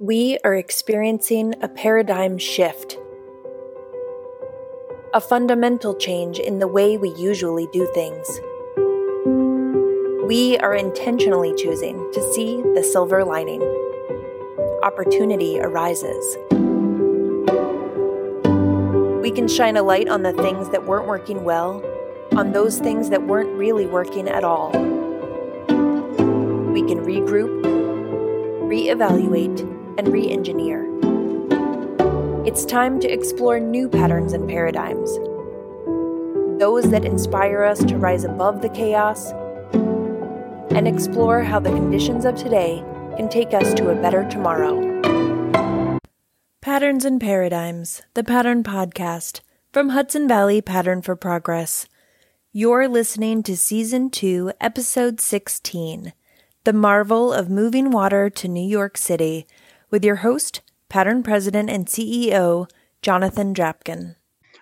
We are experiencing a paradigm shift, a fundamental change in the way we usually do things. We are intentionally choosing to see the silver lining. Opportunity arises. We can shine a light on the things that weren't working well, on those things that weren't really working at all. We can regroup, reevaluate, and re engineer. It's time to explore new patterns and paradigms, those that inspire us to rise above the chaos and explore how the conditions of today can take us to a better tomorrow. Patterns and Paradigms, the Pattern Podcast from Hudson Valley Pattern for Progress. You're listening to Season 2, Episode 16 The Marvel of Moving Water to New York City with your host, Pattern President and CEO, Jonathan Drapkin.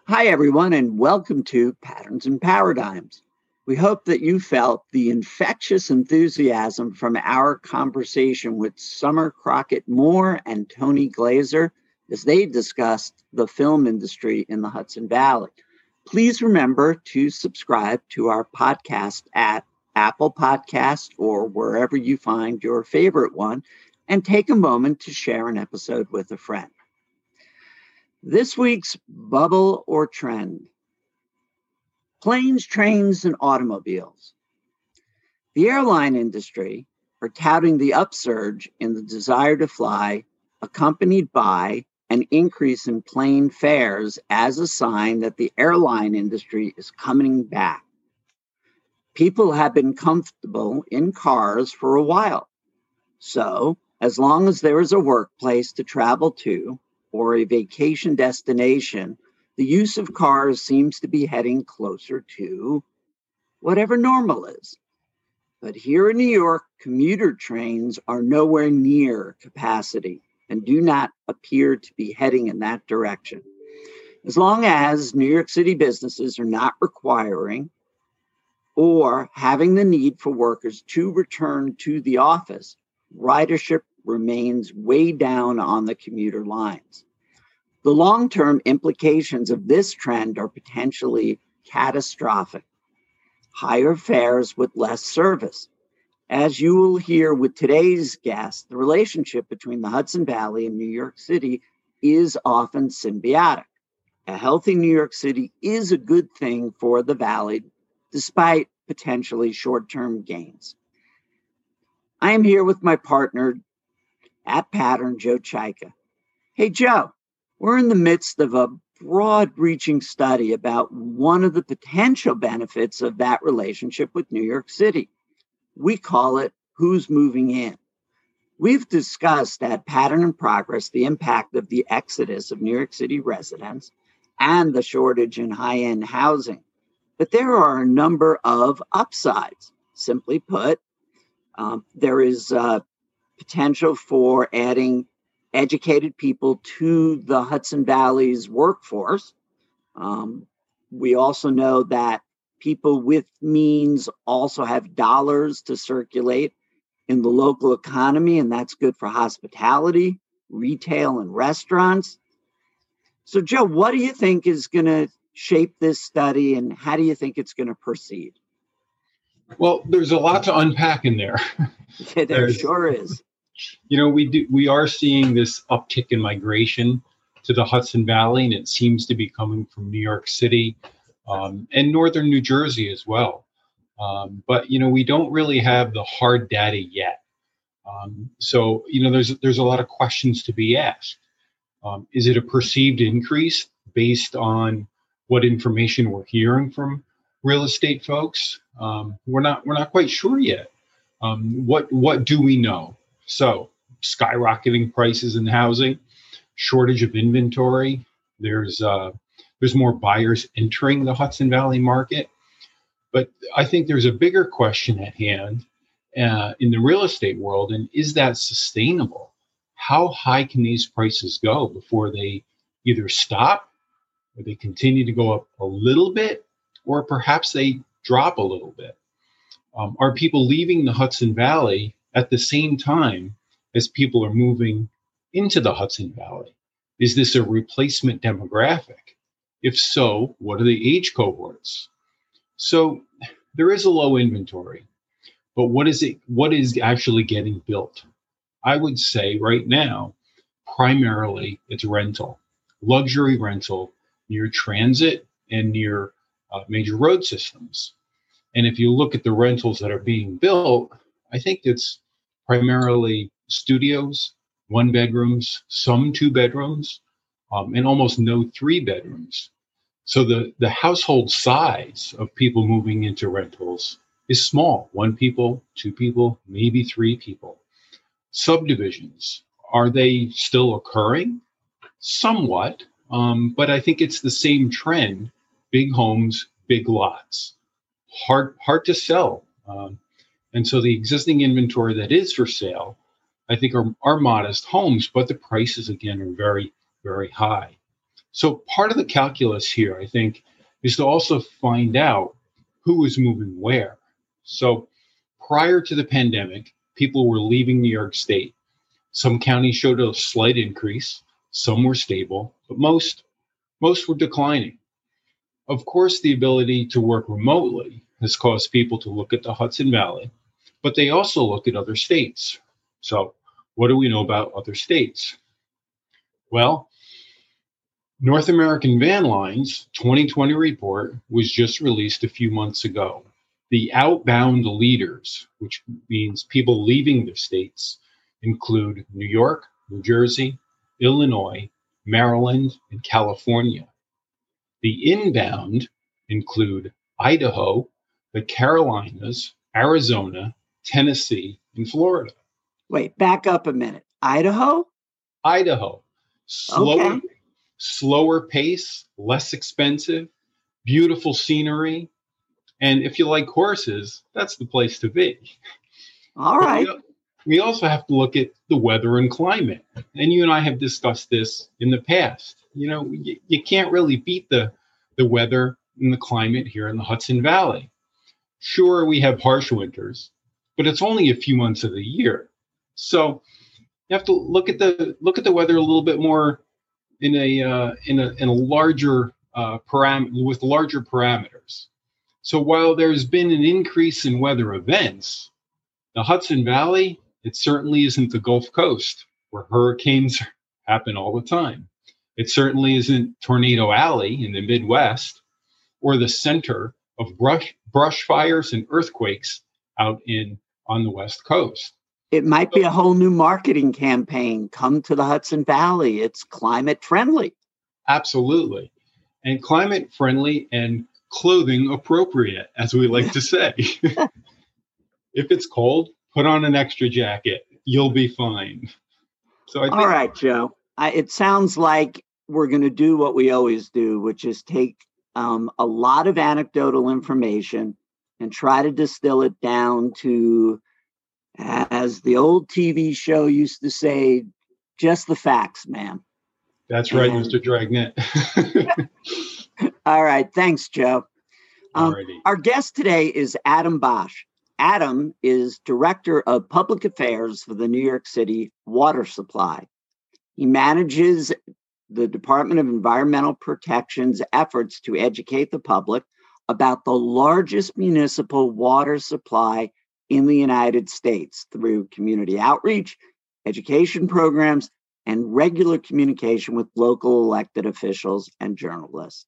Hi, everyone, and welcome to Patterns and Paradigms. We hope that you felt the infectious enthusiasm from our conversation with Summer Crockett Moore and Tony Glazer as they discussed the film industry in the Hudson Valley. Please remember to subscribe to our podcast at Apple Podcast or wherever you find your favorite one and take a moment to share an episode with a friend. This week's bubble or trend planes, trains, and automobiles. The airline industry are touting the upsurge in the desire to fly, accompanied by an increase in plane fares as a sign that the airline industry is coming back. People have been comfortable in cars for a while. So, as long as there is a workplace to travel to or a vacation destination, the use of cars seems to be heading closer to whatever normal is. But here in New York, commuter trains are nowhere near capacity and do not appear to be heading in that direction. As long as New York City businesses are not requiring or having the need for workers to return to the office, ridership remains way down on the commuter lines. The long term implications of this trend are potentially catastrophic. Higher fares with less service. As you will hear with today's guest, the relationship between the Hudson Valley and New York City is often symbiotic. A healthy New York City is a good thing for the Valley, despite potentially short term gains. I am here with my partner at Pattern, Joe Czajka. Hey, Joe, we're in the midst of a broad reaching study about one of the potential benefits of that relationship with New York City. We call it Who's Moving In. We've discussed at Pattern and Progress the impact of the exodus of New York City residents and the shortage in high end housing. But there are a number of upsides. Simply put, um, there is uh, potential for adding educated people to the Hudson Valley's workforce. Um, we also know that people with means also have dollars to circulate in the local economy, and that's good for hospitality, retail, and restaurants. So, Joe, what do you think is going to shape this study, and how do you think it's going to proceed? Well, there's a lot to unpack in there. yeah, there sure is. You know, we do we are seeing this uptick in migration to the Hudson Valley, and it seems to be coming from New York City um, and northern New Jersey as well. Um, but you know, we don't really have the hard data yet. Um, so you know, there's there's a lot of questions to be asked. Um, is it a perceived increase based on what information we're hearing from real estate folks? Um, we're not we're not quite sure yet. Um, what what do we know? So skyrocketing prices in housing, shortage of inventory. There's uh, there's more buyers entering the Hudson Valley market, but I think there's a bigger question at hand uh, in the real estate world, and is that sustainable? How high can these prices go before they either stop or they continue to go up a little bit, or perhaps they drop a little bit. Um, are people leaving the Hudson Valley at the same time as people are moving into the Hudson Valley? Is this a replacement demographic? If so, what are the age cohorts? So there is a low inventory, but what is it? What is actually getting built? I would say right now, primarily it's rental, luxury rental near transit and near uh, major road systems. And if you look at the rentals that are being built, I think it's primarily studios, one bedrooms, some two bedrooms, um, and almost no three bedrooms. So the, the household size of people moving into rentals is small one people, two people, maybe three people. Subdivisions, are they still occurring? Somewhat, um, but I think it's the same trend big homes, big lots. Hard, hard to sell. Um, and so the existing inventory that is for sale, I think, are, are modest homes, but the prices, again, are very, very high. So part of the calculus here, I think, is to also find out who is moving where. So prior to the pandemic, people were leaving New York State. Some counties showed a slight increase, some were stable, but most most were declining. Of course, the ability to work remotely has caused people to look at the Hudson Valley, but they also look at other states. So, what do we know about other states? Well, North American Van Lines 2020 report was just released a few months ago. The outbound leaders, which means people leaving the states, include New York, New Jersey, Illinois, Maryland, and California. The inbound include Idaho, the Carolinas, Arizona, Tennessee, and Florida. Wait, back up a minute. Idaho? Idaho. Slower, okay. slower pace, less expensive, beautiful scenery. And if you like horses, that's the place to be. All right. We, we also have to look at the weather and climate. And you and I have discussed this in the past. You know, you, you can't really beat the, the weather and the climate here in the Hudson Valley. Sure, we have harsh winters, but it's only a few months of the year. So you have to look at the look at the weather a little bit more in a uh, in a in a larger uh, param with larger parameters. So while there's been an increase in weather events, the Hudson Valley it certainly isn't the Gulf Coast where hurricanes happen all the time. It certainly isn't Tornado Alley in the Midwest or the center of brush brush fires and earthquakes out in on the West Coast. It might be a whole new marketing campaign. Come to the Hudson Valley. It's climate friendly. Absolutely. And climate friendly and clothing appropriate, as we like to say. if it's cold, put on an extra jacket. You'll be fine. So I think- All right, Joe. I, it sounds like we're going to do what we always do, which is take um, a lot of anecdotal information and try to distill it down to as the old TV show used to say, just the facts, man. That's right, and, Mr. Dragnet. all right. Thanks, Joe. Um, our guest today is Adam Bosch. Adam is Director of Public Affairs for the New York City Water Supply. He manages the Department of Environmental Protection's efforts to educate the public about the largest municipal water supply in the United States through community outreach, education programs, and regular communication with local elected officials and journalists.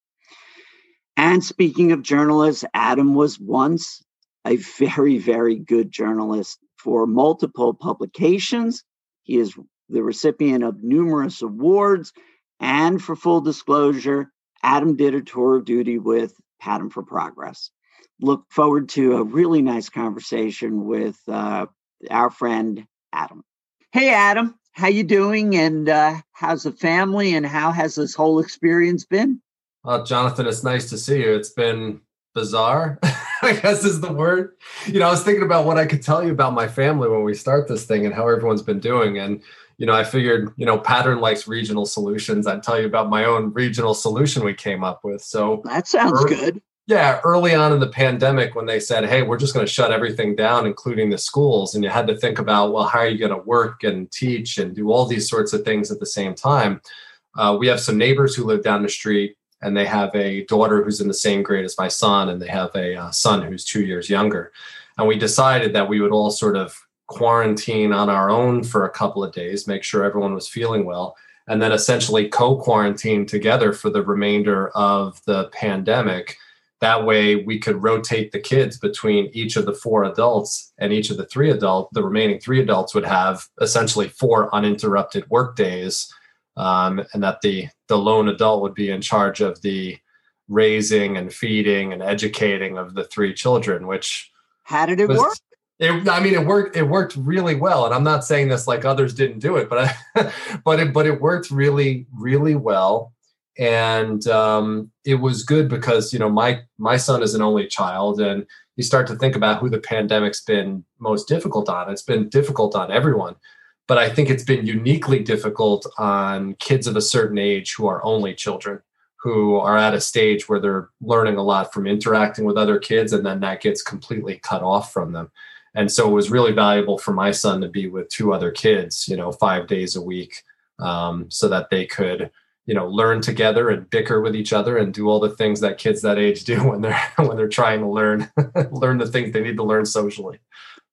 And speaking of journalists, Adam was once a very, very good journalist for multiple publications. He is the recipient of numerous awards. And for full disclosure, Adam did a tour of duty with Pattern for Progress look forward to a really nice conversation with uh, our friend Adam. Hey, Adam, how you doing? And uh, how's the family? And how has this whole experience been? Well, Jonathan, it's nice to see you. It's been bizarre, I guess is the word. You know, I was thinking about what I could tell you about my family when we start this thing and how everyone's been doing. And you know, I figured, you know, pattern likes regional solutions. I'd tell you about my own regional solution we came up with. So that sounds early, good Yeah, early on in the pandemic, when they said, hey, we're just going to shut everything down, including the schools, and you had to think about, well, how are you going to work and teach and do all these sorts of things at the same time? Uh, we have some neighbors who live down the street, and they have a daughter who's in the same grade as my son, and they have a uh, son who's two years younger. And we decided that we would all sort of quarantine on our own for a couple of days, make sure everyone was feeling well, and then essentially co quarantine together for the remainder of the pandemic. That way we could rotate the kids between each of the four adults and each of the three adult the remaining three adults would have essentially four uninterrupted work days um, and that the the lone adult would be in charge of the raising and feeding and educating of the three children which how did it was, work it, I mean, it worked. It worked really well, and I'm not saying this like others didn't do it, but I, but it but it worked really really well and um, it was good because you know my my son is an only child and you start to think about who the pandemic's been most difficult on it's been difficult on everyone but i think it's been uniquely difficult on kids of a certain age who are only children who are at a stage where they're learning a lot from interacting with other kids and then that gets completely cut off from them and so it was really valuable for my son to be with two other kids you know five days a week um, so that they could you know learn together and bicker with each other and do all the things that kids that age do when they're when they're trying to learn learn the things they need to learn socially.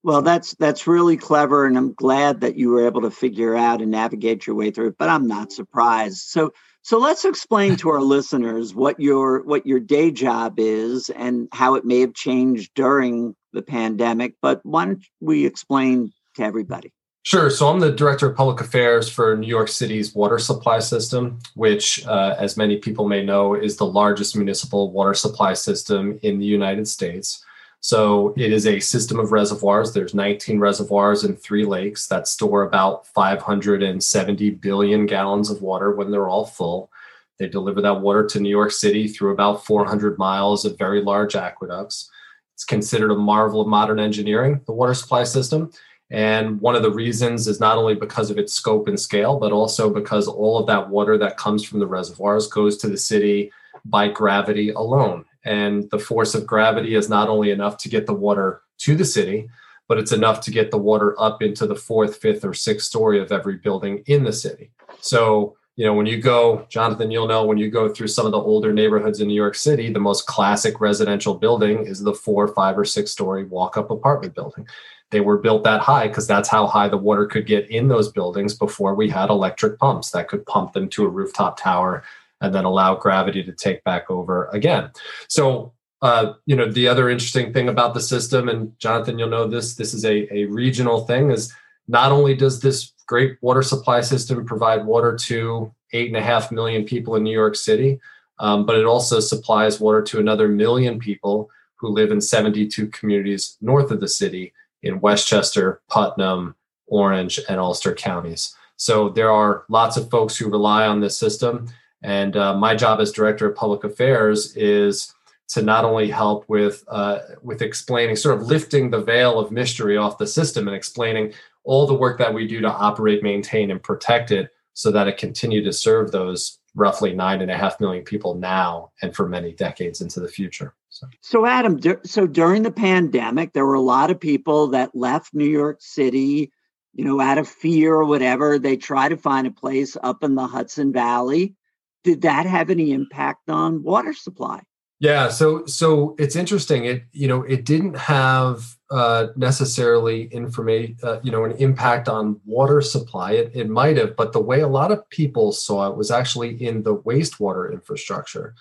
Well that's that's really clever and i'm glad that you were able to figure out and navigate your way through it but i'm not surprised. So so let's explain to our listeners what your what your day job is and how it may have changed during the pandemic but why don't we explain to everybody Sure. So I'm the director of public affairs for New York City's water supply system, which, uh, as many people may know, is the largest municipal water supply system in the United States. So it is a system of reservoirs. There's 19 reservoirs and three lakes that store about 570 billion gallons of water when they're all full. They deliver that water to New York City through about 400 miles of very large aqueducts. It's considered a marvel of modern engineering, the water supply system. And one of the reasons is not only because of its scope and scale, but also because all of that water that comes from the reservoirs goes to the city by gravity alone. And the force of gravity is not only enough to get the water to the city, but it's enough to get the water up into the fourth, fifth, or sixth story of every building in the city. So, you know, when you go, Jonathan, you'll know when you go through some of the older neighborhoods in New York City, the most classic residential building is the four, five, or six story walk up apartment building. They were built that high because that's how high the water could get in those buildings before we had electric pumps that could pump them to a rooftop tower and then allow gravity to take back over again. So, uh, you know, the other interesting thing about the system, and Jonathan, you'll know this, this is a, a regional thing, is not only does this great water supply system provide water to eight and a half million people in New York City, um, but it also supplies water to another million people who live in 72 communities north of the city in Westchester, Putnam, Orange, and Ulster counties. So there are lots of folks who rely on this system. And uh, my job as director of public affairs is to not only help with uh, with explaining, sort of lifting the veil of mystery off the system and explaining all the work that we do to operate, maintain, and protect it, so that it continue to serve those roughly nine and a half million people now and for many decades into the future. So, so Adam, so during the pandemic, there were a lot of people that left New York City, you know, out of fear or whatever. They try to find a place up in the Hudson Valley. Did that have any impact on water supply? Yeah, so so it's interesting. It you know it didn't have uh, necessarily information, uh, you know, an impact on water supply. It, it might have, but the way a lot of people saw it was actually in the wastewater infrastructure.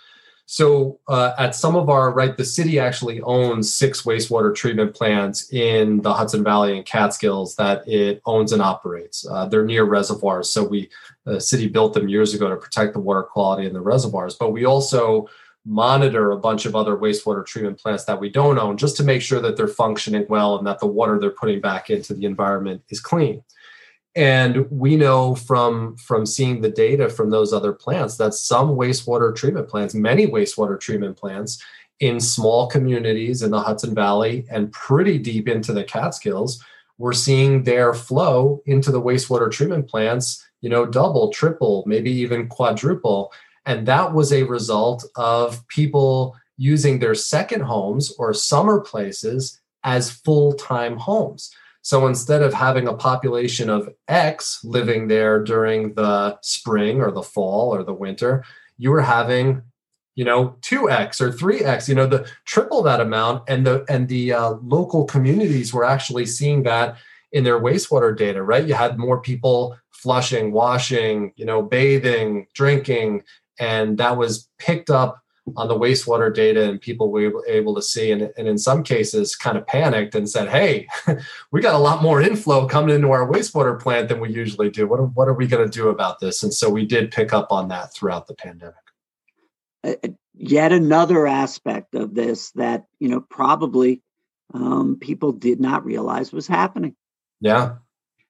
So uh, at some of our right, the city actually owns six wastewater treatment plants in the Hudson Valley and Catskills that it owns and operates. Uh, they're near reservoirs, so we the city built them years ago to protect the water quality in the reservoirs. But we also monitor a bunch of other wastewater treatment plants that we don't own just to make sure that they're functioning well and that the water they're putting back into the environment is clean. And we know from from seeing the data from those other plants that some wastewater treatment plants many wastewater treatment plants in small communities in the hudson valley and pretty deep into the catskills we're seeing their flow into the wastewater treatment plants you know double triple maybe even quadruple and that was a result of people using their second homes or summer places as full time homes. So instead of having a population of X living there during the spring or the fall or the winter, you were having you know 2x or 3x you know the triple that amount and the and the uh, local communities were actually seeing that in their wastewater data right you had more people flushing washing you know bathing drinking and that was picked up on the wastewater data and people were able to see and, and in some cases kind of panicked and said hey we got a lot more inflow coming into our wastewater plant than we usually do. What are, what are we going to do about this? And so we did pick up on that throughout the pandemic. Uh, yet another aspect of this that you know probably um, people did not realize was happening. Yeah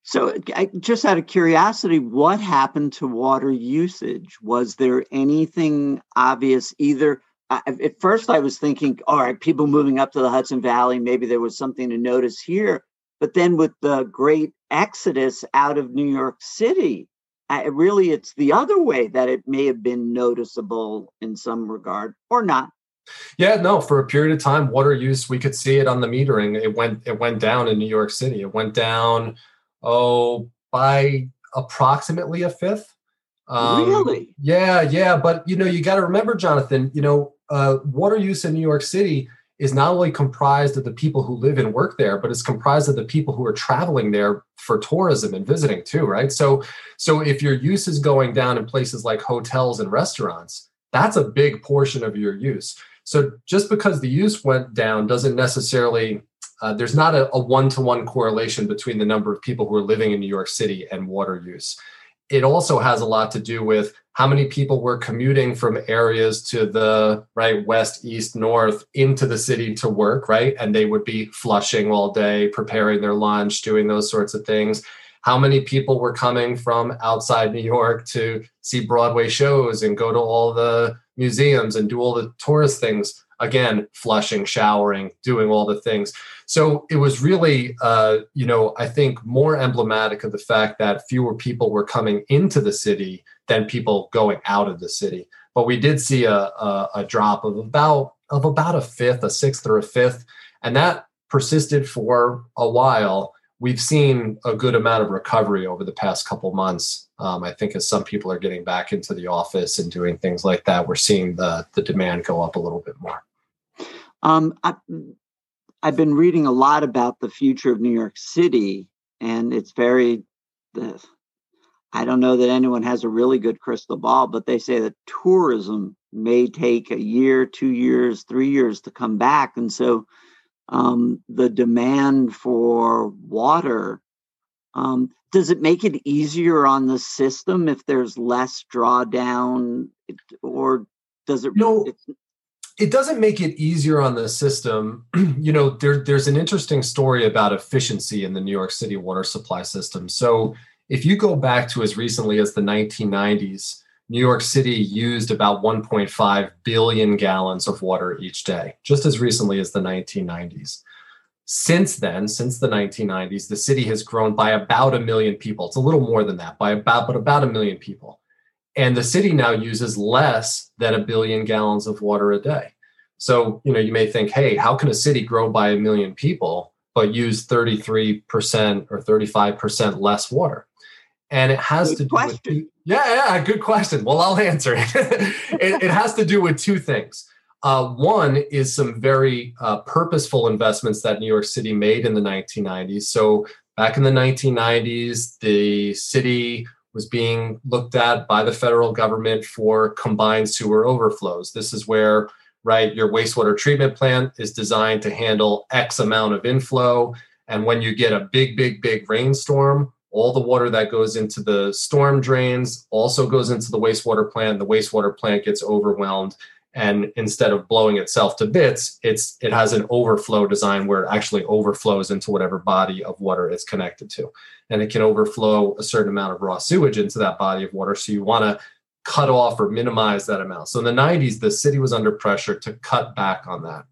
so, just out of curiosity, what happened to water usage? Was there anything obvious either? At first, I was thinking, all right, people moving up to the Hudson Valley, maybe there was something to notice here. But then with the great exodus out of New York City, uh, really it's the other way that it may have been noticeable in some regard or not. Yeah, no, for a period of time, water use, we could see it on the metering. It went it went down in New York City. It went down oh, by approximately a fifth. Um, really? Yeah, yeah. But you know, you got to remember, Jonathan. You know, uh, water use in New York City is not only comprised of the people who live and work there, but it's comprised of the people who are traveling there for tourism and visiting too, right? So, so if your use is going down in places like hotels and restaurants, that's a big portion of your use. So, just because the use went down doesn't necessarily uh, there's not a one to one correlation between the number of people who are living in New York City and water use. It also has a lot to do with how many people were commuting from areas to the right west, east, north into the city to work, right? And they would be flushing all day, preparing their lunch, doing those sorts of things. How many people were coming from outside New York to see Broadway shows and go to all the museums and do all the tourist things? Again, flushing, showering, doing all the things. So it was really, uh, you know, I think more emblematic of the fact that fewer people were coming into the city than people going out of the city. But we did see a, a, a drop of about of about a fifth, a sixth, or a fifth, and that persisted for a while. We've seen a good amount of recovery over the past couple months. Um, I think as some people are getting back into the office and doing things like that, we're seeing the the demand go up a little bit more. Um, I, I've been reading a lot about the future of New York City, and it's very. Uh, I don't know that anyone has a really good crystal ball, but they say that tourism may take a year, two years, three years to come back, and so um, the demand for water. Um, does it make it easier on the system if there's less drawdown, or does it? No, it doesn't make it easier on the system. you know, there, there's an interesting story about efficiency in the New York City water supply system. So, if you go back to as recently as the 1990s, New York City used about 1.5 billion gallons of water each day, just as recently as the 1990s. Since then, since the 1990s, the city has grown by about a million people. It's a little more than that, by about, but about a million people. And the city now uses less than a billion gallons of water a day. So, you know, you may think, hey, how can a city grow by a million people but use 33% or 35% less water? And it has good to do question. with yeah, yeah, good question. Well, I'll answer it. it, it has to do with two things. Uh, one is some very uh, purposeful investments that New York City made in the 1990s. So, back in the 1990s, the city was being looked at by the federal government for combined sewer overflows. This is where, right, your wastewater treatment plant is designed to handle X amount of inflow. And when you get a big, big, big rainstorm, all the water that goes into the storm drains also goes into the wastewater plant. The wastewater plant gets overwhelmed and instead of blowing itself to bits it's it has an overflow design where it actually overflows into whatever body of water it's connected to. And it can overflow a certain amount of raw sewage into that body of water so you want to cut off or minimize that amount. So in the 90s the city was under pressure to cut back on that.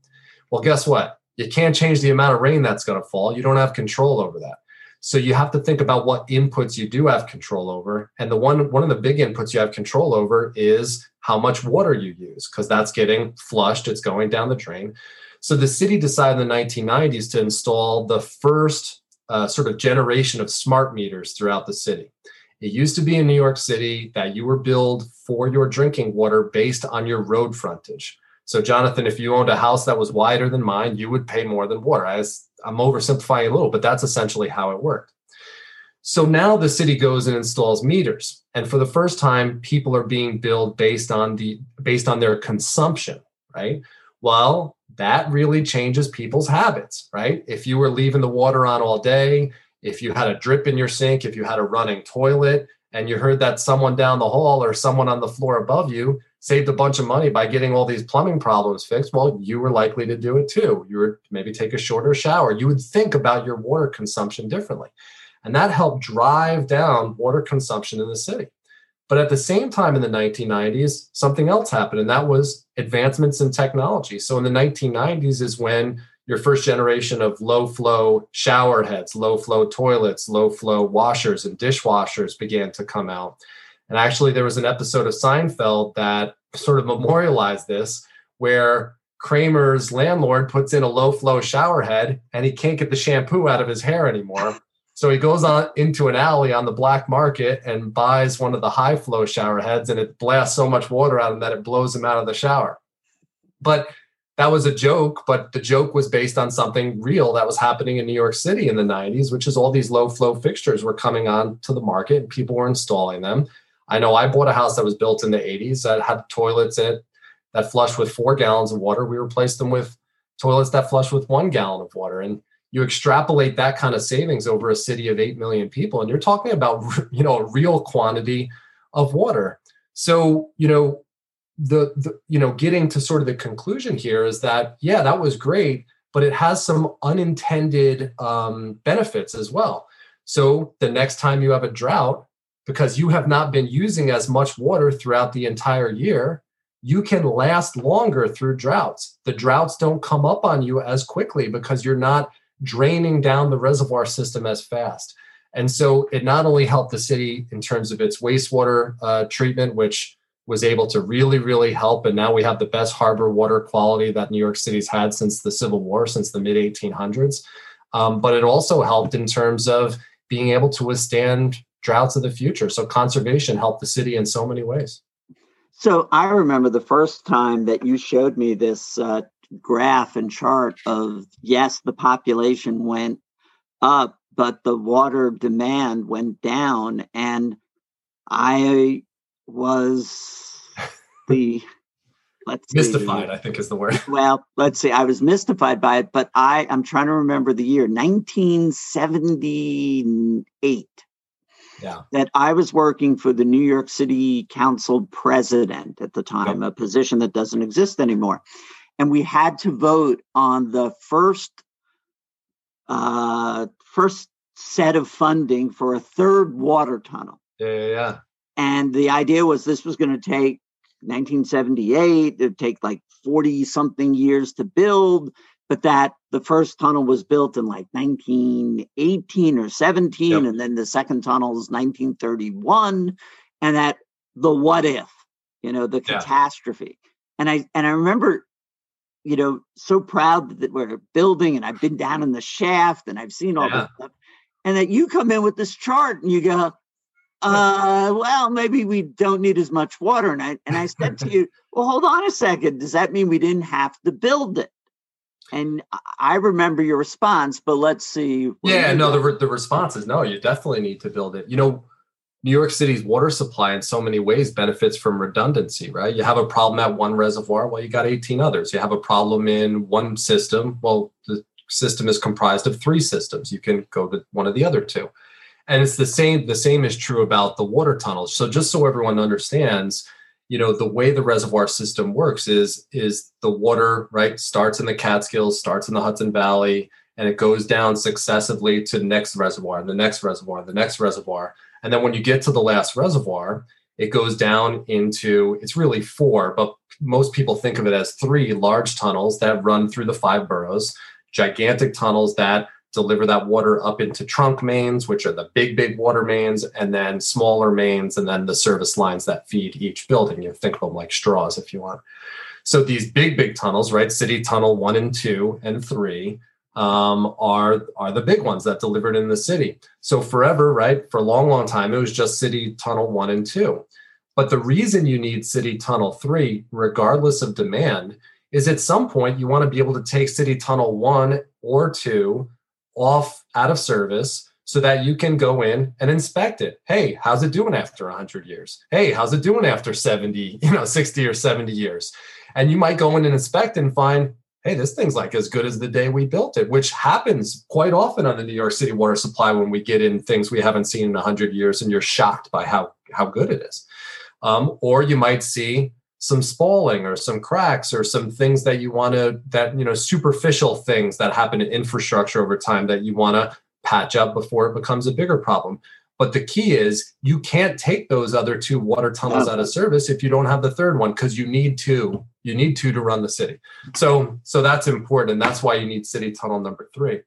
Well guess what? You can't change the amount of rain that's going to fall. You don't have control over that So you have to think about what inputs you do have control over. And the one one of the big inputs you have control over is how much water you use because that's getting flushed, it's going down the drain. So the city decided in the 1990s to install the first uh, sort of generation of smart meters throughout the city. It used to be in New York City that you were billed for your drinking water based on your road frontage. So, Jonathan, if you owned a house that was wider than mine, you would pay more than water. As I'm oversimplifying a little, but that's essentially how it worked. So now the city goes and installs meters, and for the first time, people are being billed based on the based on their consumption, right? Well, that really changes people's habits, right? If you were leaving the water on all day, if you had a drip in your sink, if you had a running toilet, and you heard that someone down the hall or someone on the floor above you saved a bunch of money by getting all these plumbing problems fixed, well, you were likely to do it too. You would maybe take a shorter shower. You would think about your water consumption differently. And that helped drive down water consumption in the city. But at the same time in the 1990s, something else happened, and that was advancements in technology. So in the 1990s is when your first generation of low flow shower heads, low flow toilets, low flow washers, and dishwashers began to come out. And actually, there was an episode of Seinfeld that sort of memorialized this, where Kramer's landlord puts in a low flow shower head and he can't get the shampoo out of his hair anymore. So he goes on into an alley on the black market and buys one of the high flow shower heads, and it blasts so much water out of him that it blows him out of the shower. But that was a joke, but the joke was based on something real that was happening in New York City in the 90s, which is all these low flow fixtures were coming on to the market and people were installing them. I know I bought a house that was built in the 80s that had toilets in it that flushed with four gallons of water. We replaced them with toilets that flush with one gallon of water. And you extrapolate that kind of savings over a city of 8 million people and you're talking about you know a real quantity of water so you know the, the you know getting to sort of the conclusion here is that yeah that was great but it has some unintended um, benefits as well so the next time you have a drought because you have not been using as much water throughout the entire year you can last longer through droughts the droughts don't come up on you as quickly because you're not draining down the reservoir system as fast. And so it not only helped the city in terms of its wastewater uh, treatment, which was able to really, really help. And now we have the best harbor water quality that New York City's had since the Civil War, since the mid 1800s. Um, but it also helped in terms of being able to withstand droughts of the future. So conservation helped the city in so many ways. So I remember the first time that you showed me this uh, graph and chart of yes, the population went up, but the water demand went down. And I was the let's mystified, see. I think is the word. Well, let's see. I was mystified by it, but I I'm trying to remember the year 1978. Yeah. That I was working for the New York City Council president at the time, yep. a position that doesn't exist anymore and we had to vote on the first uh, first set of funding for a third water tunnel. Yeah, yeah, yeah. And the idea was this was going to take 1978. It'd take like 40 something years to build, but that the first tunnel was built in like 1918 or 17, yep. and then the second tunnel is 1931, and that the what if, you know, the yeah. catastrophe. And I and I remember you know, so proud that we're building and I've been down in the shaft and I've seen all yeah. this stuff. And that you come in with this chart and you go, uh, well, maybe we don't need as much water. And I and I said to you, well, hold on a second. Does that mean we didn't have to build it? And I remember your response, but let's see. Yeah, no, the, the response is no, you definitely need to build it. You know, New York City's water supply in so many ways benefits from redundancy, right? You have a problem at one reservoir, well, you got 18 others. You have a problem in one system, well, the system is comprised of three systems. You can go to one of the other two. And it's the same, the same is true about the water tunnels. So just so everyone understands, you know, the way the reservoir system works is is the water, right, starts in the Catskills, starts in the Hudson Valley, and it goes down successively to the next reservoir, and the next reservoir, the next reservoir and then when you get to the last reservoir, it goes down into it's really four, but most people think of it as three large tunnels that run through the five boroughs, gigantic tunnels that deliver that water up into trunk mains, which are the big, big water mains, and then smaller mains, and then the service lines that feed each building. You think of them like straws if you want. So these big, big tunnels, right? City Tunnel one and two and three um, are are the big ones that delivered in the city. So forever, right? For a long, long time, it was just City Tunnel one and two. But the reason you need City Tunnel three, regardless of demand, is at some point you want to be able to take City Tunnel one or two off out of service so that you can go in and inspect it. Hey, how's it doing after 100 years? Hey, how's it doing after 70, you know, 60 or 70 years? And you might go in and inspect and find, hey, this thing's like as good as the day we built it, which happens quite often on the New York City water supply when we get in things we haven't seen in 100 years and you're shocked by how, how good it is. Um, or you might see some spalling or some cracks or some things that you want to that you know superficial things that happen in infrastructure over time that you want to patch up before it becomes a bigger problem. But the key is you can't take those other two water tunnels out of service if you don't have the third one because you need two you need two to run the city. So so that's important. And that's why you need city tunnel number three.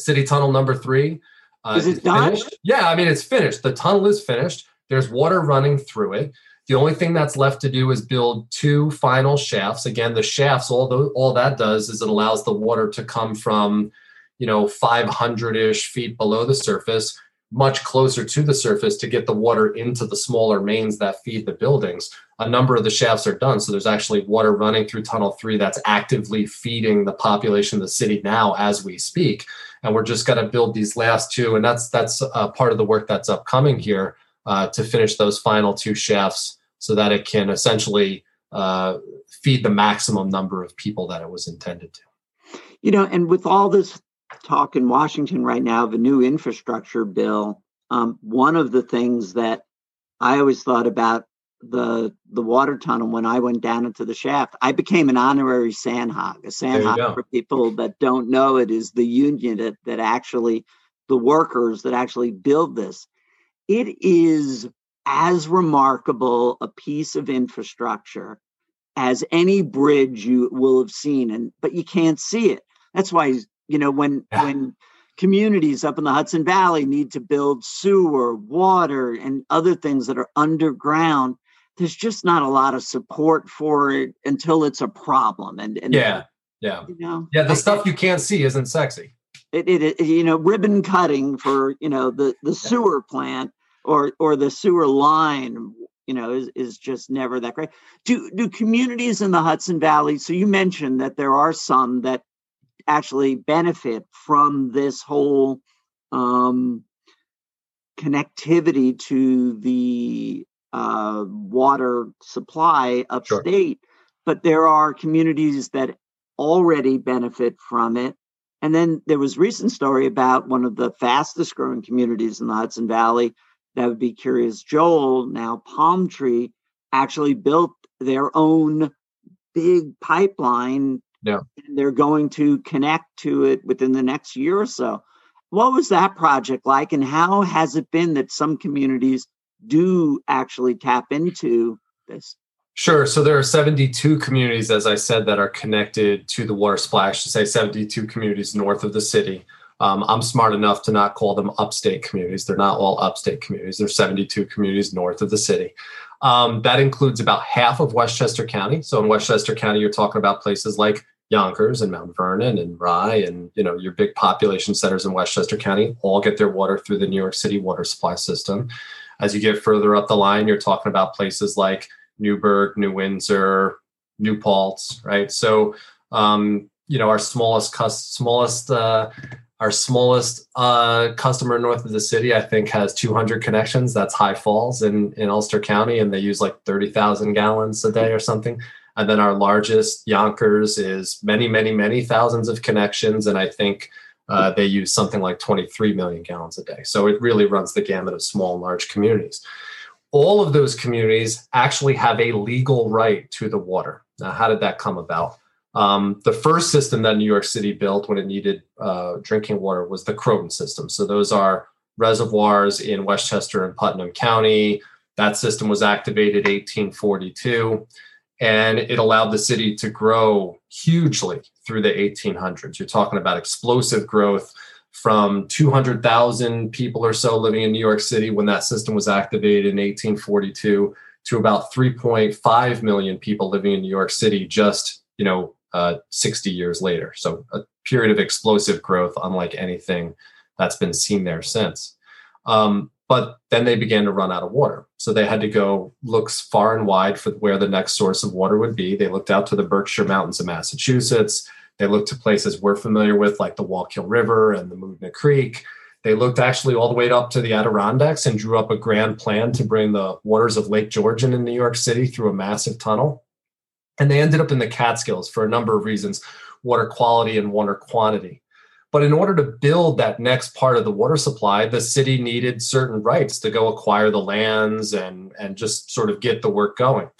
City tunnel number three uh, is it done? Finished. yeah i mean it's finished. The tunnel is finished. There's water running through it the only thing that's left to do is build two final shafts. Again, the shafts, all, the, all that does is it allows the water to come from, you know, 500 ish feet below the surface, much closer to the surface to get the water into the smaller mains that feed the buildings. A number of the shafts are done. So there's actually water running through tunnel three that's actively feeding the population of the city now as we speak. And we're just going to build these last two. And that's, that's part of the work that's upcoming here uh, to finish those final two shafts so that it can essentially uh, feed the maximum number of people that it was intended to. You know, and with all this talk in Washington right now of a new infrastructure bill, um, one of the things that I always thought about the the water tunnel when I went down into the shaft, I became an honorary sandhog. A sandhog for people that don't know it is the union that, that actually the workers that actually build this it is as remarkable a piece of infrastructure as any bridge you will have seen and but you can't see it. That's why you know when yeah. when communities up in the hudson valley need to build sewer water and other things that are underground there's just not a lot of support for it until it's a problem and, and yeah yeah. you know yeah the stuff you can't see isn't sexy. It, it, it, you know ribbon cutting for you know the the sewer plant or or the sewer line you know is, is just never that great do do communities in the hudson valley so you mentioned that there are some that actually benefit from this whole um, connectivity to the uh, water supply upstate sure. but there are communities that already benefit from it and then there was recent story about one of the fastest growing communities in the Hudson Valley that would be Kiryas Joel, now Palm Tree, actually built their own big pipeline. Yeah. And they're going to connect to it within the next year or so. What was that project like, and how has it been that some communities do actually tap into this? Sure. So there are 72 communities, as I said, that are connected to the water splash, to say 72 communities north of the city. Um, I'm smart enough to not call them upstate communities. They're not all upstate communities. There's 72 communities north of the city. Um, that includes about half of Westchester County. So in Westchester County, you're talking about places like Yonkers and Mount Vernon and Rye and you know your big population centers in Westchester County all get their water through the New York City water supply system. As you get further up the line, you're talking about places like Newburgh, New Windsor, New Paltz, right? So, um, you know, our smallest, smallest, uh, our smallest uh, customer north of the city, I think, has 200 connections. That's High Falls in in Ulster County, and they use like 30,000 gallons a day or something. And then our largest, Yonkers, is many, many, many thousands of connections, and I think. Uh, they use something like 23 million gallons a day. So it really runs the gamut of small and large communities all of those communities actually have a legal right to the water. Now, how did that come about? Um, the first system that New York City built when it needed uh, drinking water was the Croton system. So those are reservoirs in Westchester and Putnam County. That system was activated 1842, and it allowed the city to grow hugely through the 1800s. You're talking about explosive growth from 200,000 people or so living in New York City when that system was activated in 1842 to about 3.5 million people living in New York City just, you know, uh, 60 years later. So a period of explosive growth, unlike anything that's been seen there since. Um, but then they began to run out of water. So they had to go look far and wide for where the next source of water would be. They looked out to the Berkshire Mountains of Massachusetts. They looked to places we're familiar with, like the Wallkill River and the Moodna Creek. They looked actually all the way up to the Adirondacks and drew up a grand plan to bring the waters of Lake Georgian in New York City through a massive tunnel. And they ended up in the Catskills for a number of reasons water quality and water quantity. But in order to build that next part of the water supply, the city needed certain rights to go acquire the lands and, and just sort of get the work going.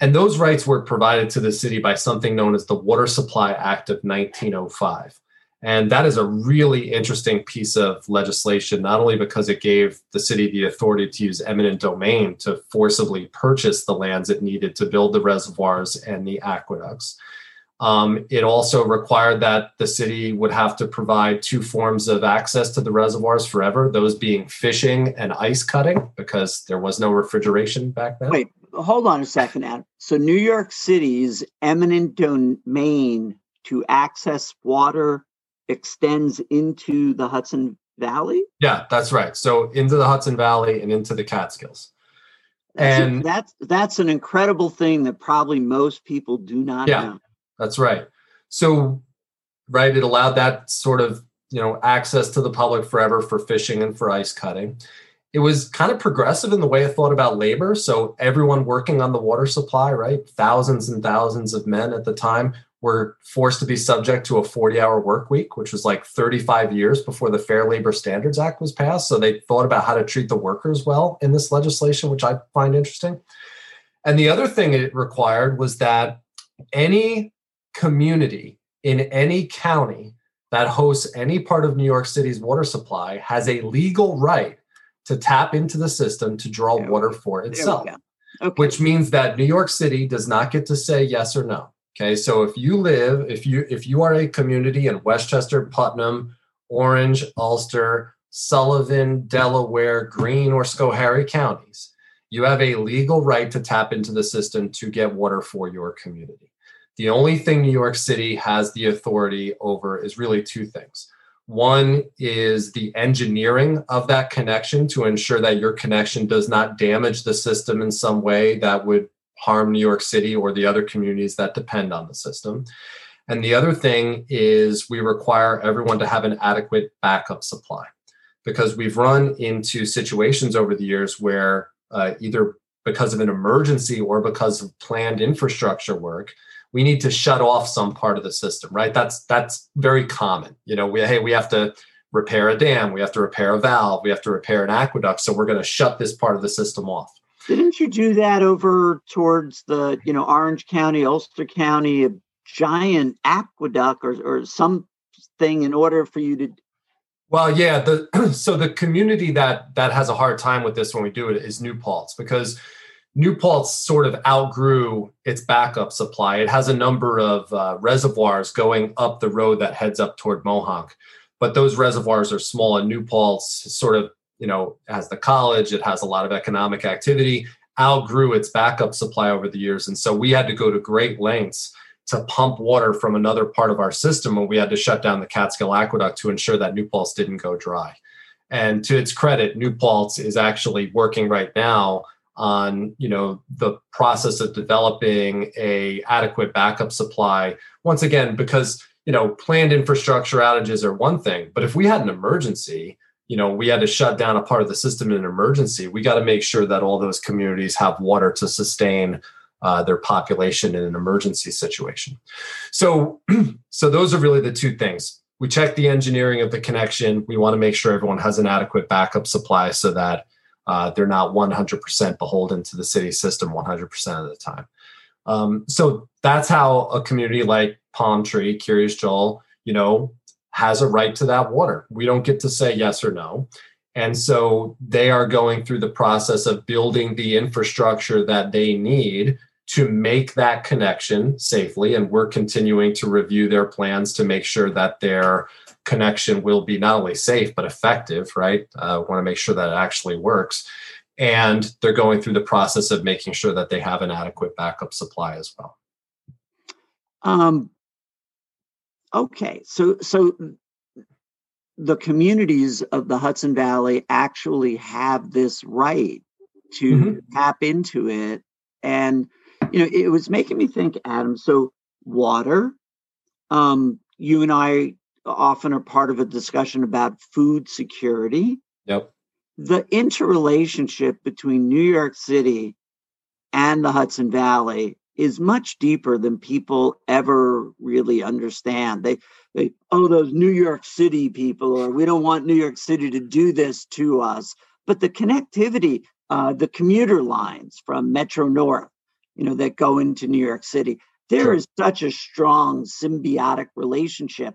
And those rights were provided to the city by something known as the Water Supply Act of 1905. And that is a really interesting piece of legislation, not only because it gave the city the authority to use eminent domain to forcibly purchase the lands it needed to build the reservoirs and the aqueducts, um, it also required that the city would have to provide two forms of access to the reservoirs forever, those being fishing and ice cutting, because there was no refrigeration back then. Wait, hold on a second, Adam. So, New York City's eminent domain to access water extends into the Hudson Valley? Yeah, that's right. So, into the Hudson Valley and into the Catskills. And that's that's an incredible thing that probably most people do not yeah. know. That's right. So, right, it allowed that sort of you know access to the public forever for fishing and for ice cutting. It was kind of progressive in the way it thought about labor. So everyone working on the water supply, right, thousands and thousands of men at the time were forced to be subject to a 40 hour work week, which was like 35 years before the Fair Labor Standards Act was passed. So they thought about how to treat the workers well in this legislation, which I find interesting. And the other thing it required was that any community in any county that hosts any part of New York City's water supply has a legal right to tap into the system to draw water for itself. Okay. Which means that New York City does not get to say yes or no. Okay, so if you live, if you if you are a community in Westchester, Putnam, Orange, Ulster, Sullivan, Delaware, Greene, or Schoharie counties, you have a legal right to tap into the system to get water for your community. The only thing New York City has the authority over is really two things. One is the engineering of that connection to ensure that your connection does not damage the system in some way that would harm New York City or the other communities that depend on the system. And the other thing is we require everyone to have an adequate backup supply because we've run into situations over the years where uh, either because of an emergency or because of planned infrastructure work, we need to shut off some part of the system, right? That's that's very common. You know, we hey, we have to repair a dam, we have to repair a valve, we have to repair an aqueduct, so we're going to shut this part of the system off. Didn't you do that over towards the, you know, Orange County, Ulster County, a giant aqueduct or or something in order for you to well, yeah, the so the community that that has a hard time with this when we do it is New Paltz because New Paltz sort of outgrew its backup supply. It has a number of uh, reservoirs going up the road that heads up toward Mohonk, but those reservoirs are small. And New Paltz sort of, you know, has the college. It has a lot of economic activity. Outgrew its backup supply over the years, and so we had to go to great lengths to pump water from another part of our system, and we had to shut down the Catskill Aqueduct to ensure that New Paltz didn't go dry. And to its credit, New Paltz is actually working right now on you know the process of developing a adequate backup supply once again because you know planned infrastructure outages are one thing but if we had an emergency you know we had to shut down a part of the system in an emergency. We got to make sure that all those communities have water to sustain uh, their population in an emergency situation. So so those are really the two things. We check the engineering of the connection. We want to make sure everyone has an adequate backup supply so that uh, they're not 100% beholden to the city system 100% of the time. Um, so that's how a community like Palm Tree, Kiryas Joel, you know, has a right to that water. We don't get to say yes or no. And so they are going through the process of building the infrastructure that they need to make that connection safely. And we're continuing to review their plans to make sure that they're connection will be not only safe but effective, right? Uh, want to make sure that it actually works. And they're going through the process of making sure that they have an adequate backup supply as well. Um, okay, so so the communities of the Hudson Valley actually have this right to mm-hmm. tap into it, and you know it was making me think, Adam. So water, um, you and I often are part of a discussion about food security. Yep. The interrelationship between New York City and the Hudson Valley is much deeper than people ever really understand. They they oh those New York City people or we don't want New York City to do this to us. But the connectivity, uh, the commuter lines from Metro North, you know, that go into New York City, there is such a strong symbiotic relationship.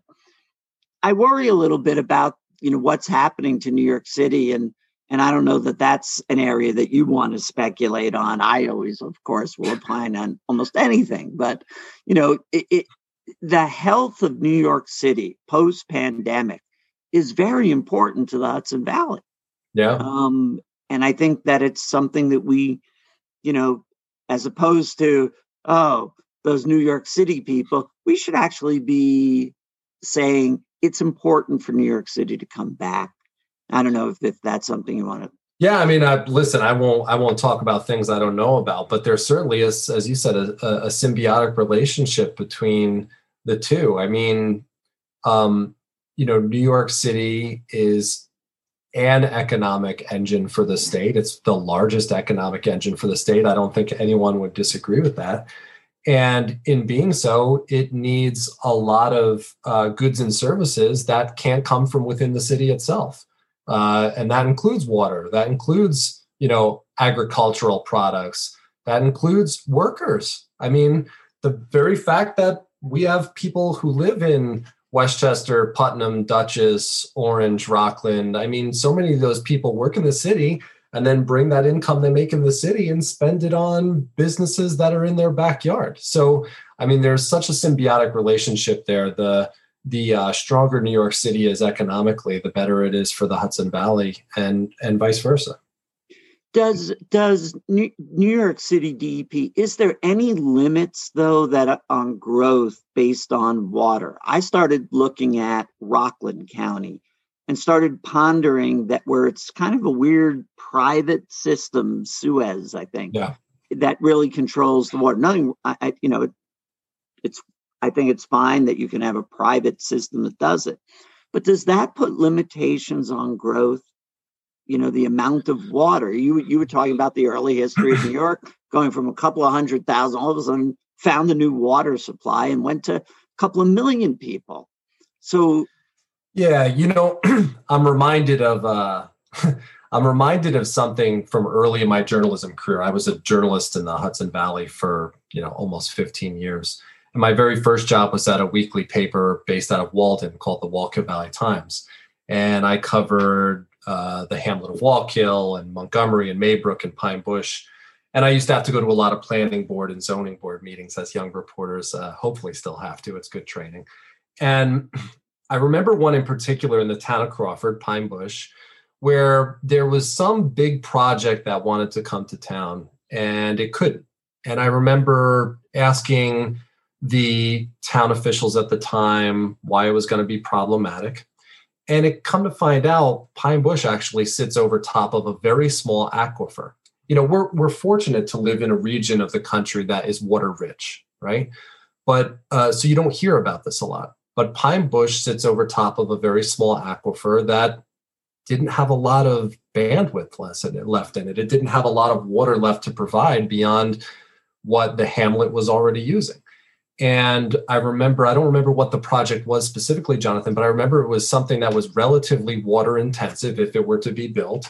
I worry a little bit about you know what's happening to New York City and and I don't know that that's an area that you want to speculate on. I always, of course, will opine on almost anything, but you know, it, it, the health of New York City post pandemic is very important to the Hudson Valley. Yeah. Um, and I think that it's something that we, you know, as opposed to, oh, those New York City people, we should actually be saying it's important for New York City to come back I don't know if, if that's something you want to. Yeah, I mean, I, listen, I won't, I won't talk about things I don't know about, but there certainly is, as you said, a, a symbiotic relationship between the two. I mean, um, you know, New York City is an economic engine for the state. It's the largest economic engine for the state. I don't think anyone would disagree with that. And in being so, it needs a lot of uh, goods and services that can't come from within the city itself uh, and that includes water that includes you know agricultural products that includes workers. I mean the very fact that we have people who live in westchester putnam dutchess orange rockland i mean so many of those people work in the city and then bring that income they make in the city and spend it on businesses that are in their backyard. So i mean there's such a symbiotic relationship there. The the uh, stronger New York City is economically, the better it is for the Hudson Valley, and and vice versa. Does does New York City DEP is there any limits though that on growth based on water? I started looking at Rockland County and started pondering that where it's kind of a weird private system, Suez, I think, yeah. that really controls the water. Nothing, I, I you know, it, it's I think it's fine that you can have a private system that does it. But does that put limitations on growth? You know, the amount of water. You you were talking about the early history of New York, going from a couple of hundred thousand, all of a sudden found a new water supply and went to a couple of million people. So yeah, you know, I'm reminded of uh I'm reminded of something from early in my journalism career. I was a journalist in the Hudson Valley for, you know, almost 15 years. And my very first job was at a weekly paper based out of Walden called the Wallkill Valley Times. And I covered uh, the hamlet of Wallkill and Montgomery and Maybrook and Pine Bush. And I used to have to go to a lot of planning board and zoning board meetings as young reporters uh, hopefully still have to. It's good training. And I remember one in particular in the town of Crawford, Pine Bush, where there was some big project that wanted to come to town and it couldn't. And I remember asking the town officials at the time why it was going to be problematic. And it come to find out, Pine Bush actually sits over top of a very small aquifer. You know, we're we're fortunate to live in a region of the country that is water rich, right? But uh, so you don't hear about this a lot. But Pine Bush sits over top of a very small aquifer that didn't have a lot of bandwidth left in it. It didn't have a lot of water left to provide beyond what the hamlet was already using. And I remember, I don't remember what the project was specifically, Jonathan, but I remember it was something that was relatively water intensive if it were to be built.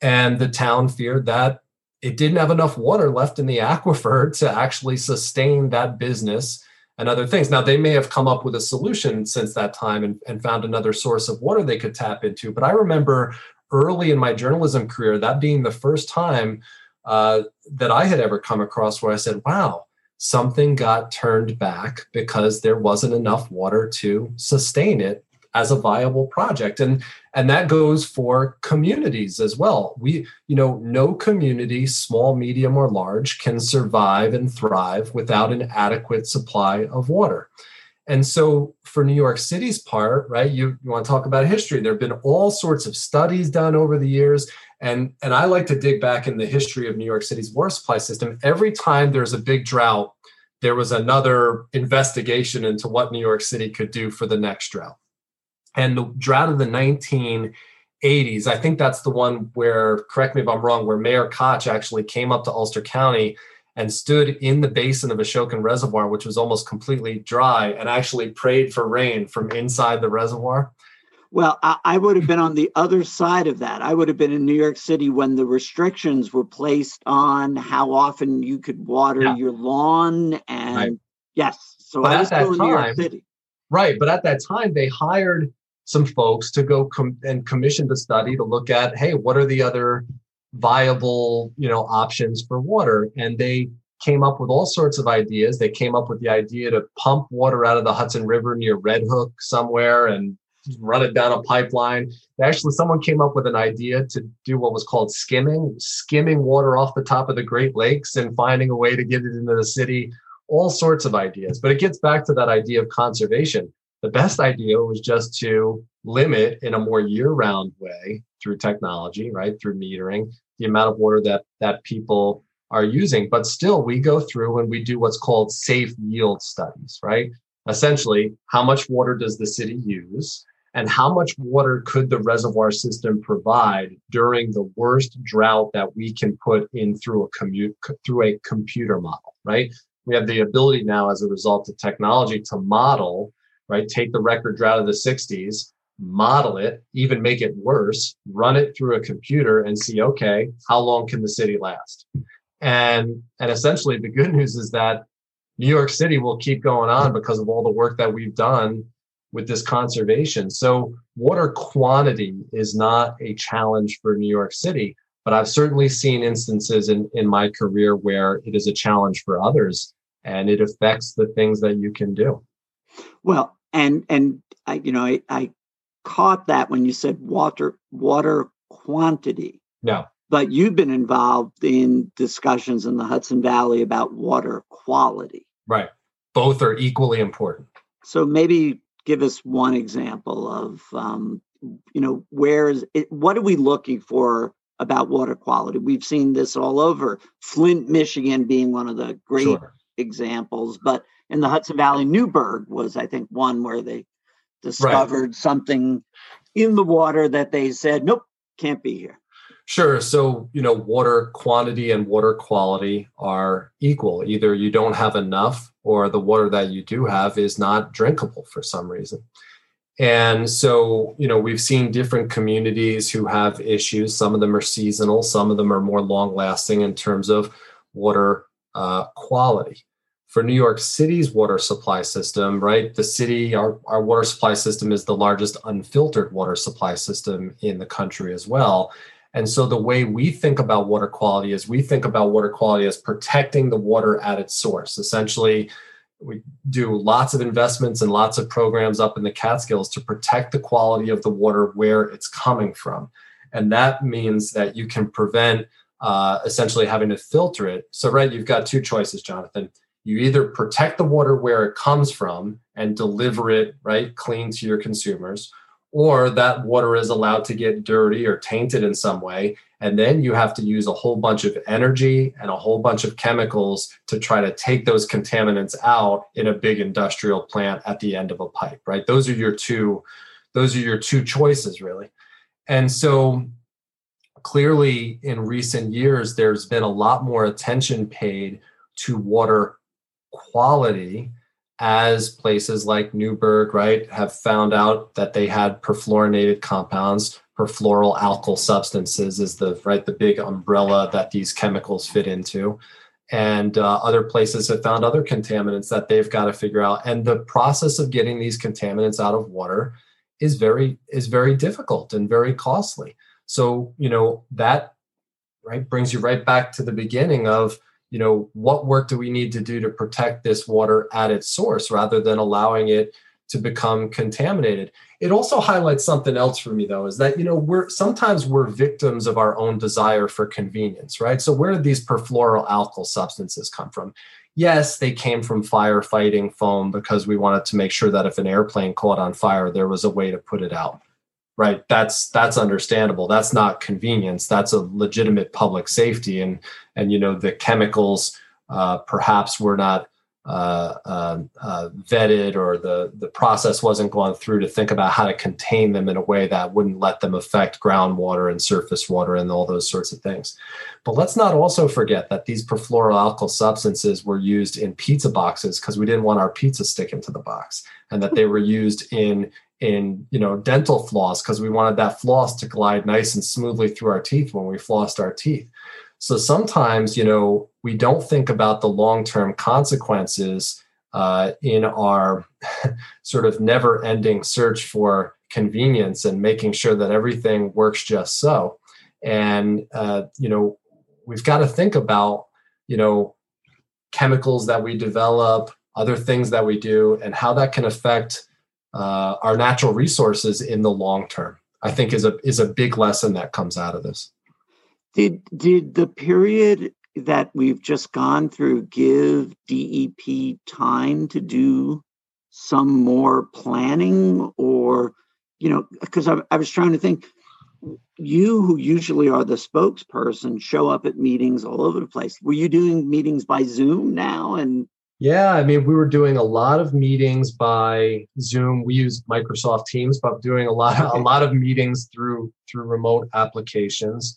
And the town feared that it didn't have enough water left in the aquifer to actually sustain that business and other things. Now, they may have come up with a solution since that time and, and found another source of water they could tap into. But I remember early in my journalism career, that being the first time uh, that I had ever come across where I said, wow, something got turned back because there wasn't enough water to sustain it as a viable project. And and that goes for communities as well. We you know no community small medium or large can survive and thrive without an adequate supply of water and so for new york city's part right you, you want to talk about history there have been all sorts of studies done over the years and and i like to dig back in the history of new york city's water supply system every time there's a big drought there was another investigation into what New York City could do for the next drought. And the drought of the 1980s, I think that's the one where, correct me if I'm wrong, where Mayor Koch actually came up to Ulster County and stood in the basin of Ashokan Reservoir, which was almost completely dry, and actually prayed for rain from inside the reservoir. Well, I, I, would have been on the other side of that. I would have been in New York City when the restrictions were placed on how often you could water yeah. your lawn. And right. yes, so but I was still in New York City. Right. But at that time, they hired some folks to go com- and commission the study to look at, hey, what are the other viable, you know, options for water? And they came up with all sorts of ideas. They came up with the idea to pump water out of the Hudson River near Red Hook somewhere and run it down a pipeline. Actually, someone came up with an idea to do what was called skimming, skimming water off the top of the Great Lakes and finding a way to get it into the city, all sorts of ideas. But it gets back to that idea of conservation. The best idea was just to limit in a more year-round way through technology, right? Through metering, the amount of water that that people are using. But still, we go through and we do what's called safe yield studies, right? Essentially, how much water does the city use? and how much water could the reservoir system provide during the worst drought that we can put in through a commute through a computer model right we have the ability now as a result of technology to model right take the record drought of the 60s model it even make it worse run it through a computer and see okay how long can the city last and and essentially the good news is that new york city will keep going on because of all the work that we've done with this conservation. So water quantity is not a challenge for New York City, but I've certainly seen instances in, in my career where it is a challenge for others and it affects the things that you can do. Well, and and I, you know, I, I caught that when you said water water quantity. No. But you've been involved in discussions in the Hudson Valley about water quality. Right. Both are equally important. So maybe give us one example of um, you know where is it, what are we looking for about water quality we've seen this all over flint michigan being one of the great sure. examples but in the hudson valley newburgh was i think one where they discovered right. something in the water that they said nope can't be here Sure. So, you know, water quantity and water quality are equal. Either you don't have enough or the water that you do have is not drinkable for some reason. And so, you know, we've seen different communities who have issues. Some of them are seasonal, some of them are more long lasting in terms of water uh, quality. For New York City's water supply system, right? The city, our, our water supply system is the largest unfiltered water supply system in the country as well. And so the way we think about water quality is we think about water quality as protecting the water at its source. Essentially, we do lots of investments and lots of programs up in the Catskills to protect the quality of the water where it's coming from. And that means that you can prevent uh, essentially having to filter it. So, right, you've got two choices, Jonathan. You either protect the water where it comes from and deliver it, right, clean to your consumers, or that water is allowed to get dirty or tainted in some way. And then you have to use a whole bunch of energy and a whole bunch of chemicals to try to take those contaminants out in a big industrial plant at the end of a pipe, right? Those are your two, those are your two choices, really. And so clearly in recent years, there's been a lot more attention paid to water quality as places like Newburgh, right, have found out that they had perfluorinated compounds, perfluoroalkyl substances is the right the big umbrella that these chemicals fit into. And uh, other places have found other contaminants that they've got to figure out. And the process of getting these contaminants out of water is very is very difficult and very costly. So you know that right brings you right back to the beginning of you know what work do we need to do to protect this water at its source rather than allowing it to become contaminated? It also highlights something else for me though is that you know we're sometimes we're victims of our own desire for convenience right? So where did these perfluoroalkyl substances come from? Yes they came from firefighting foam because we wanted to make sure that if an airplane caught on fire there was a way to put it out right? That's that's understandable. That's not convenience. That's a legitimate public safety. And and you know the chemicals uh, perhaps were not uh, uh, uh, vetted or the the process wasn't gone through to think about how to contain them in a way that wouldn't let them affect groundwater and surface water and all those sorts of things. But let's not also forget that these perfluoroalkyl substances were used in pizza boxes because we didn't want our pizza sticking to the box, and that they were used in in you know dental floss because we wanted that floss to glide nice and smoothly through our teeth when we flossed our teeth. So sometimes, you know, we don't think about the long term consequences uh, in our sort of never ending search for convenience and making sure that everything works just so. And, uh, you know, we've got to think about, you know, chemicals that we develop, other things that we do, and how that can affect uh, our natural resources in the long term. I think is a is a big lesson that comes out of this. Did did the period that we've just gone through give DEP time to do some more planning or you know because I, I was trying to think you who usually are the spokesperson show up at meetings all over the place were you doing meetings by zoom now and yeah i mean we were doing a lot of meetings by zoom. We use microsoft teams but doing a lot of, a lot of meetings through through remote applications.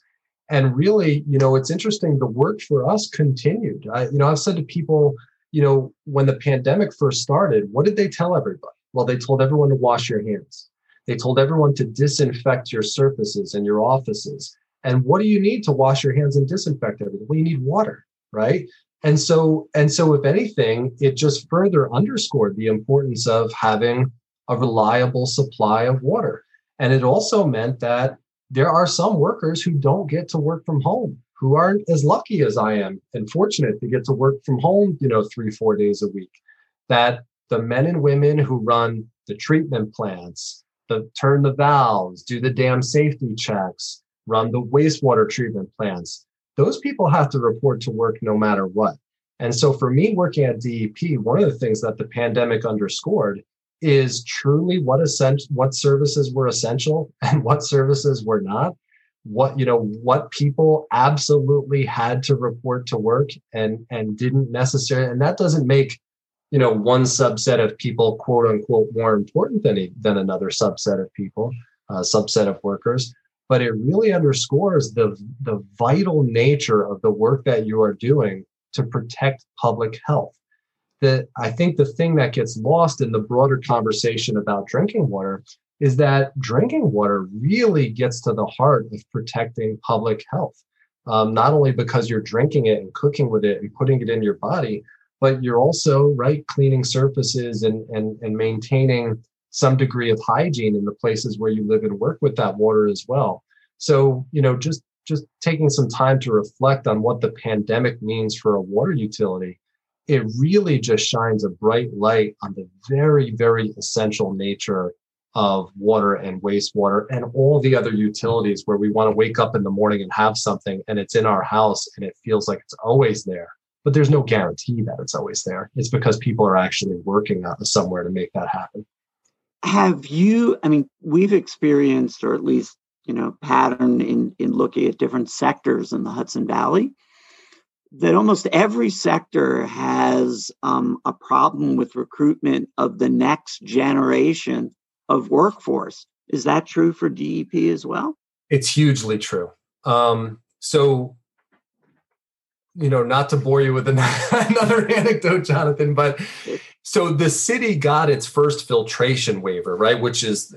And really you know it's interesting the work for us continued. I, you know i've said to people you know when the pandemic first started what did they tell everybody? Well they told everyone to wash your hands. They told everyone to disinfect your surfaces and your offices. And what do you need to wash your hands and disinfect everything? Well you need water right and so and so if anything it just further underscored the importance of having a reliable supply of water and it also meant that there are some workers who don't get to work from home who aren't as lucky as I am and fortunate to get to work from home, you know, three, four days a week. That the men and women who run the treatment plants, the turn the valves, do the dam safety checks, run the wastewater treatment plants, those people have to report to work no matter what. And so for me working at DEP, one of the things that the pandemic underscored is truly what essential what services were essential and what services were not what you know what people absolutely had to report to work and and didn't necessarily and that doesn't make you know one subset of people quote unquote more important than than another subset of people uh, subset of workers but it really underscores the the vital nature of the work that you are doing to protect public health that I think the thing that gets lost in the broader conversation about drinking water is that drinking water really gets to the heart of protecting public health. Um, not only because you're drinking it and cooking with it and putting it in your body, but you're also right cleaning surfaces and and and maintaining some degree of hygiene in the places where you live and work with that water as well. So you know just just taking some time to reflect on what the pandemic means for a water utility it really just shines a bright light on the very, very essential nature of water and wastewater and all the other utilities where we want to wake up in the morning and have something and it's in our house and it feels like it's always there. But there's no guarantee that it's always there. It's because people are actually working uh, somewhere to make that happen. Have you, I mean, we've experienced, or at least, you know, pattern in, in looking at different sectors in the Hudson Valley that almost every sector has um, a problem with recruitment of the next generation of workforce. Is that true for DEP as well? It's hugely true. Um, so, you know, not to bore you with another anecdote, Jonathan, but so the city got its first filtration waiver, right? Which is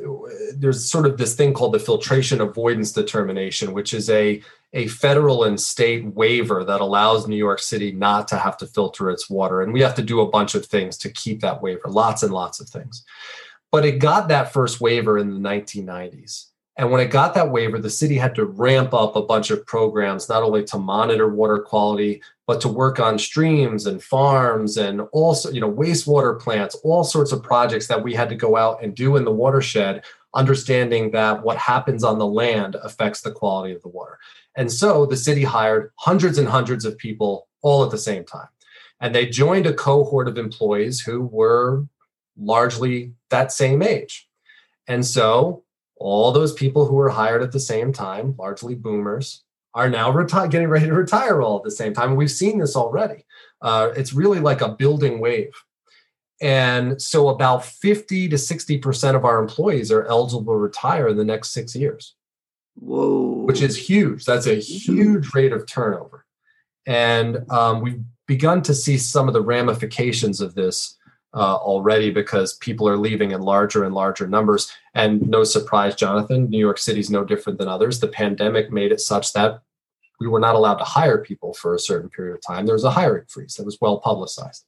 there's sort of this thing called the filtration avoidance determination, which is a a federal and state waiver that allows New York City not to have to filter its water. And we have to do a bunch of things to keep that waiver, lots and lots of things. But it got that first waiver in the 1990s. And when it got that waiver, the city had to ramp up a bunch of programs, not only to monitor water quality, but to work on streams and farms and also, you know, wastewater plants, all sorts of projects that we had to go out and do in the watershed, understanding that what happens on the land affects the quality of the water. And so the city hired hundreds and hundreds of people all at the same time. And they joined a cohort of employees who were largely that same age. And so all those people who were hired at the same time, largely boomers, are now reti- getting ready to retire all at the same time. And we've seen this already. Uh, it's really like a building wave. And so about 50 to 60% of our employees are eligible to retire in the next six years. Whoa. Which is huge. That's a huge rate of turnover. And um, we've begun to see some of the ramifications of this uh, already because people are leaving in larger and larger numbers. And no surprise, Jonathan, New York City is no different than others. The pandemic made it such that we were not allowed to hire people for a certain period of time. There was a hiring freeze that was well publicized.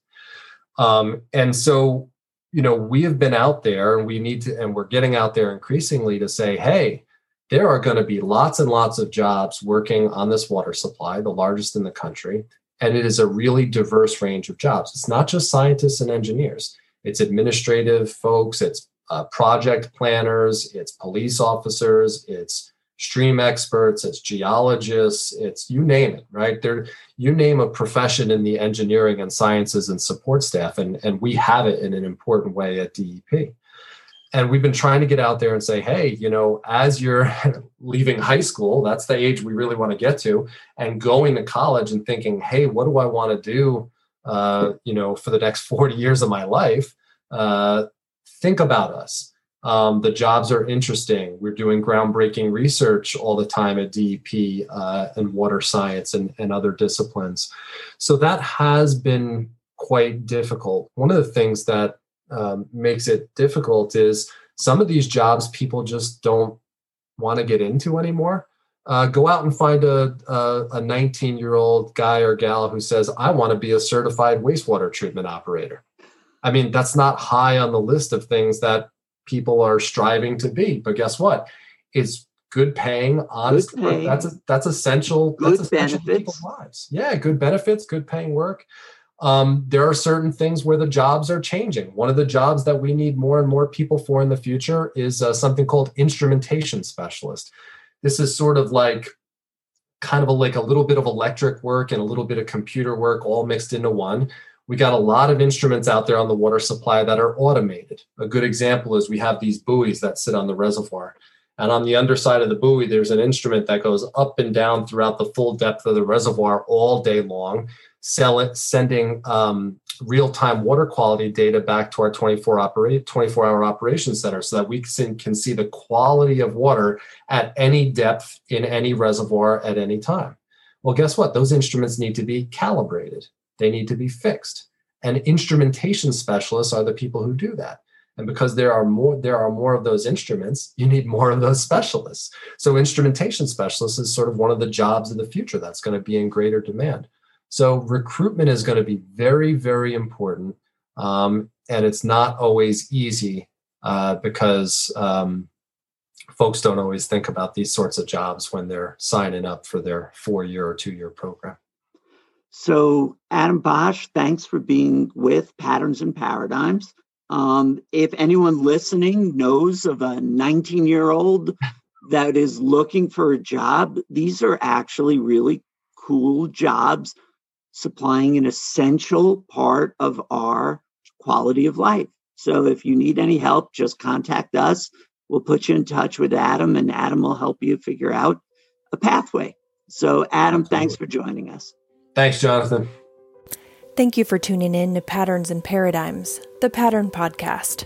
Um, and so, you know, we have been out there and we need to, and we're getting out there increasingly to say, hey, there are going to be lots and lots of jobs working on this water supply, the largest in the country. And it is a really diverse range of jobs. It's not just scientists and engineers, it's administrative folks, it's uh, project planners, it's police officers, it's stream experts, it's geologists, it's you name it, right? There, you name a profession in the engineering and sciences and support staff, and, and we have it in an important way at DEP and we've been trying to get out there and say hey you know as you're leaving high school that's the age we really want to get to and going to college and thinking hey what do i want to do uh, you know for the next 40 years of my life uh, think about us. Um, the jobs are interesting. We're doing groundbreaking research all the time at dep uh, and water science and, and other disciplines. So that has been quite difficult. One of the things that um, makes it difficult is some of these jobs people just don't want to get into anymore. Uh, go out and find a, a 19 year old guy or gal who says, I want to be a certified wastewater treatment operator. I mean, that's not high on the list of things that people are striving to be. But guess what? It's good paying, honest good paying. That's a, that's essential. Good that's essential benefits. lives. Yeah, good benefits, good paying work um, there are certain things where the jobs are changing. One of the jobs that we need more and more people for in the future is uh, something called instrumentation specialist. This is sort of like kind of a, like a little bit of electric work and a little bit of computer work all mixed into one. We got a lot of instruments out there on the water supply that are automated. A good example is we have these buoys that sit on the reservoir. And on the underside of the buoy, there's an instrument that goes up and down throughout the full depth of the reservoir all day long sell it, sending um, real-time water quality data back to our 24 operate 24 hour operation center so that we can see the quality of water at any depth in any reservoir at any time. Well guess what? Those instruments need to be calibrated. They need to be fixed. And instrumentation specialists are the people who do that. And because there are more there are more of those instruments you need more of those specialists. So instrumentation specialists is sort of one of the jobs of the future that's going to be in greater demand so recruitment is going to be very, very important. Um, and it's not always easy uh, because um, folks don't always think about these sorts of jobs when they're signing up for their four year or two year program. So, Adam Bosch, thanks for being with Patterns and Paradigms. Um, if anyone listening knows of a 19 year old that is looking for a job, these are actually really cool jobs supplying an essential part of our quality of life. So if you need any help, just contact us. We'll put you in touch with Adam, and Adam will help you figure out a pathway. So, Adam, thanks for joining us. Thanks, Jonathan. Thank you for tuning in to Patterns and Paradigms, the Pattern Podcast.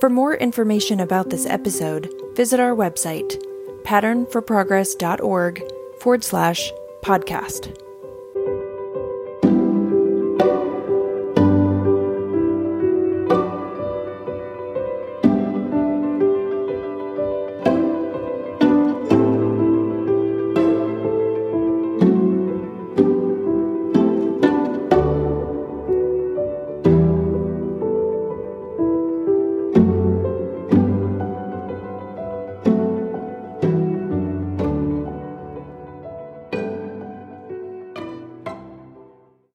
For more information about this episode, visit our website, patternforprogress.org forward slash podcast.